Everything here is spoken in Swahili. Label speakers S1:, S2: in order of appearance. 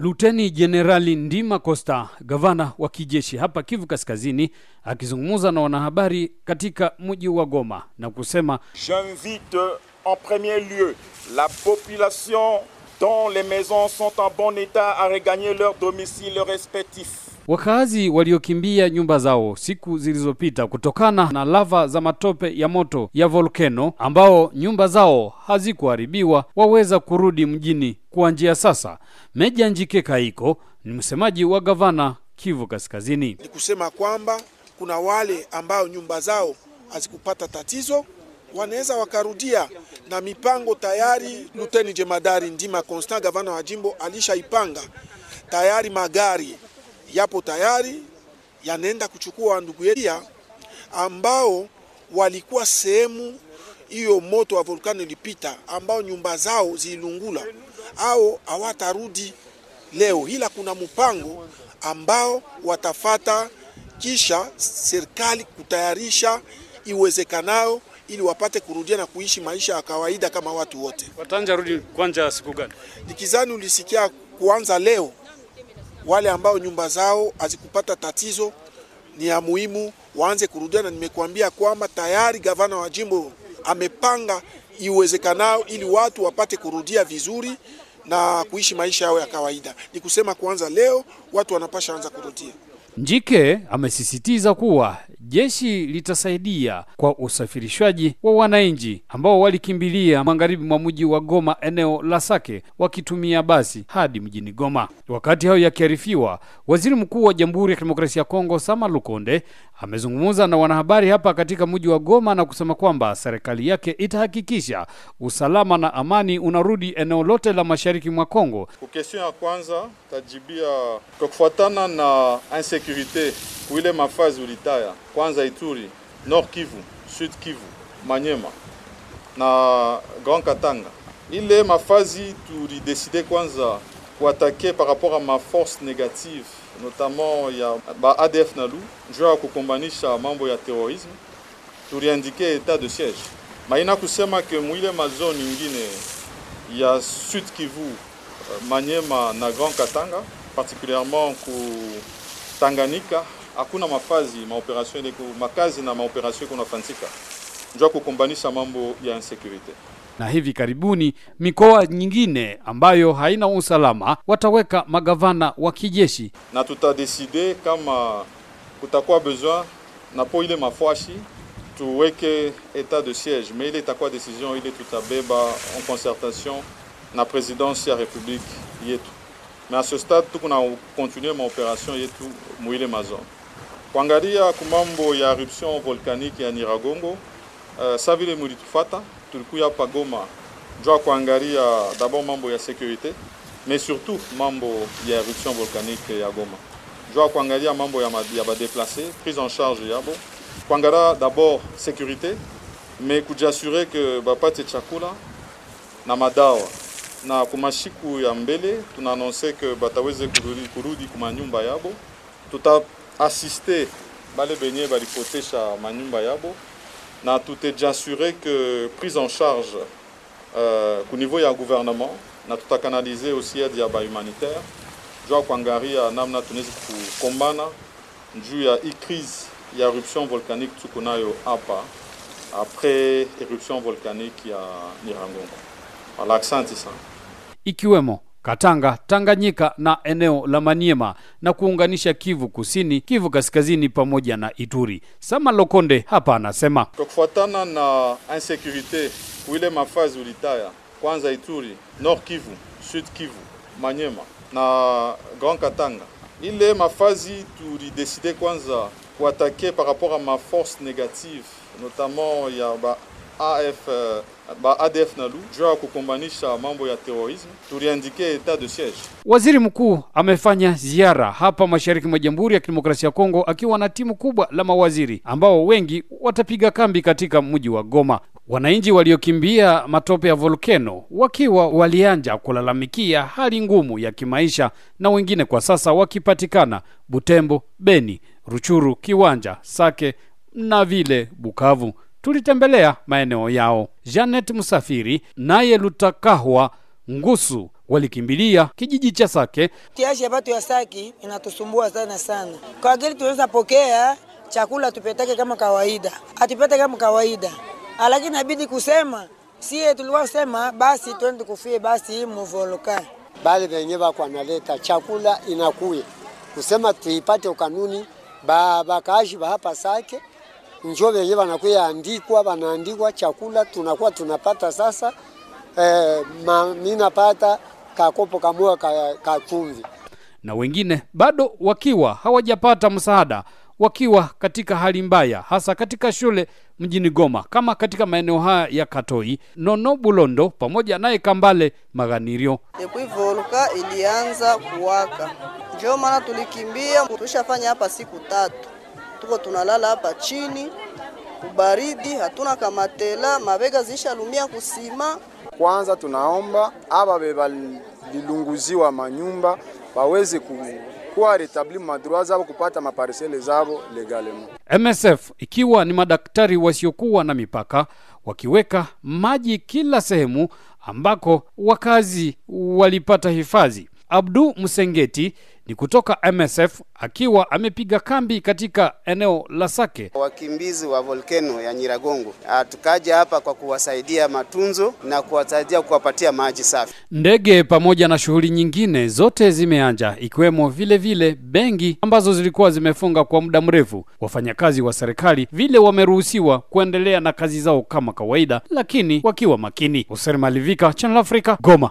S1: Luteni Jenerali Ndima Costa, gavana wa kijeshi hapa Kivu Kaskazini, akizungumza na wanahabari katika mji wa Goma na kusema
S2: J'invite en premier lieu la population dont les maisons sont en bon état à regagner leur domicile respectif.
S1: Wakazi waliokimbia nyumba zao siku zilizopita kutokana na lava za matope ya moto ya volkeno ambao nyumba zao hazikuharibiwa waweza kurudi mjini kuanzia sasa. Meja Njike Kaiko ni msemaji wa gavana Kivu Kaskazini.
S3: Ni kusema kwamba kuna wale ambao nyumba zao hazikupata tatizo wanaweza wakarudia na mipango tayari. Luteni Jemadari Ndima Constant, gavana wa jimbo, alishaipanga tayari. Magari yapo tayari, yanaenda kuchukua ndugu yetu ambao walikuwa sehemu hiyo moto wa volkano ilipita, ambao nyumba zao zilungula au hawatarudi leo, ila kuna mpango ambao watafata kisha serikali kutayarisha iwezekanayo ili wapate kurudia na kuishi maisha ya kawaida kama watu wote.
S1: Watanja rudi kwanja siku gani?
S3: Nikizani ulisikia kuanza leo, wale ambao nyumba zao hazikupata tatizo, ni ya muhimu waanze kurudia, na nimekuambia kwamba tayari gavana wa jimbo amepanga iwezekanao ili watu wapate kurudia vizuri na kuishi maisha yao ya kawaida. Ni kusema kuanza leo watu wanapasha anza kurudia.
S1: Njike amesisitiza kuwa jeshi litasaidia kwa usafirishwaji wa wananchi ambao walikimbilia magharibi mwa mji wa Goma, eneo la Sake, wakitumia basi hadi mjini Goma. Wakati hayo yakiarifiwa, waziri mkuu wa Jamhuri ya Kidemokrasia ya Kongo Sama Lukonde amezungumza na wanahabari hapa katika mji wa Goma na kusema kwamba serikali yake itahakikisha usalama na amani unarudi eneo lote la mashariki mwa Kongo.
S4: Kwa question ya kwanza tajibia kwa kufuatana na insecurite kuile mafazi ulitaya kwanza Ituri, Nord Kivu, Sud Kivu, Manyema na Grand Katanga, ile mafazi tulideside kwanza kuatake par rapport à ma force négative notamment ya ba ADF Nalu juu ya kukombanisha mambo ya terrorisme, tuliandike etat de siège. Maina kusema ke mwile mazone nyingine ya Sud Kivu, Manyema na Grand Katanga particulièrement ku Tanganyika hakuna mafazi maoperasyon ile makazi na maoperation kunafanyika njoo kukombanisha mambo ya insecurity.
S1: Na hivi karibuni mikoa nyingine ambayo haina usalama wataweka magavana wa kijeshi,
S4: na tutadeside kama kutakuwa besoin na po ile mafwashi tuweke etat de siege, mais ile itakuwa decision ile tutabeba en concertation na presidence ya republique yetu mais à ce stade tuko na continue maoperation yetu mwile mazone kuangalia kumambo ya eruption volcanique ya Nyiragongo. Uh, sa vile mulitufata tulikuya hapa Goma jua kuangalia d'abord mambo ya sécurité. Mais surtout mambo ya eruption volcanique ya Goma. Jua kuangalia mambo ya, ya badeplace prise en charge yabo kuangalia d'abord sécurité. Mais kujiassurer que bapate chakula na madawa na kumashiku ya mbele tunaanonse ke bataweze kurudi, kurudi kumanyumba yabo. Tuta asiste bale benye balipotesha manyumba yabo. Na tutejasure ke prise en charge uh, ku niveau ya gouvernement. Na tutakanalize aussi aide ya ba humanitaire. Juu kuangaria namna tunaweza kukombana juu ya hii crise ya eruption volcanique tuko nayo hapa. Après eruption volcanique ya Nyiragongo. Voilà, asante sana
S1: ikiwemo Katanga, Tanganyika na eneo la Maniema na kuunganisha Kivu Kusini, Kivu Kaskazini pamoja na Ituri. Sama Lokonde hapa anasema
S4: kwa kufuatana na insecurite kuile mafazi ulitaya kwanza Ituri, Nord Kivu, Sud Kivu, Maniema na Grand Katanga, ile mafazi tulideside kwanza kuatake par rapport a ma force notamment ya ba AF, uh, ba ADF Nalu juu ya kukumbanisha mambo ya terorisme, tuliandike etat de siege.
S1: Waziri mkuu amefanya ziara hapa mashariki mwa Jamhuri ya Kidemokrasia ya Kongo akiwa na timu kubwa la mawaziri ambao wengi watapiga kambi katika mji wa Goma. Wananchi waliokimbia matope ya volkeno wakiwa walianja kulalamikia hali ngumu ya kimaisha na wengine kwa sasa wakipatikana Butembo, Beni, Ruchuru, Kiwanja, Sake na vile Bukavu. Tulitembelea maeneo yao. Janet Musafiri naye Lutakahwa Ngusu walikimbilia kijiji cha Sake.
S5: Tiashi ya batu ya Saki inatusumbua sana sana, kwa ajili tunaweza pokea chakula tupetake kama kawaida, atupete kama kawaida, lakini inabidi kusema sie tulikuwa kusema basi twende kufie basi muvoloka
S6: bale venye vako analeta chakula inakuya. Kusema tuipate ukanuni ba bakaaji ba hapa Sake njo venye wanakuya andikwa wanaandikwa chakula tunakuwa tunapata sasa eh, ma, mi napata kakopo kamoja ka, ka chumvi
S1: na wengine bado wakiwa hawajapata msaada wakiwa katika hali mbaya, hasa katika shule mjini Goma, kama katika maeneo haya ya Katoi, Nono Bulondo pamoja naye Kambale Maganirio.
S7: Depuis volka ilianza kuwaka, ndio maana tulikimbia. Tushafanya hapa siku tatu, tuko tunalala hapa chini ubaridi, hatuna kamatela, mabega zishalumia kusima.
S8: Kwanza tunaomba aba bebalilunguziwa manyumba baweze ku kuwa retabli madroit zabo kupata maparsele zabo legalement.
S1: MSF ikiwa ni madaktari wasiokuwa na mipaka wakiweka maji kila sehemu ambako wakazi walipata hifadhi. Abdu Msengeti ni kutoka MSF akiwa amepiga kambi katika eneo la Sake.
S9: Wakimbizi wa volkeno ya Nyiragongo tukaja hapa kwa kuwasaidia matunzo na kuwasaidia kuwapatia maji safi.
S1: Ndege pamoja na shughuli nyingine zote zimeanja, ikiwemo vile vile benki ambazo zilikuwa zimefunga kwa muda mrefu. Wafanyakazi wa serikali vile wameruhusiwa kuendelea na kazi zao kama kawaida, lakini wakiwa makini. Hussein Malivika, Channel Africa, Goma.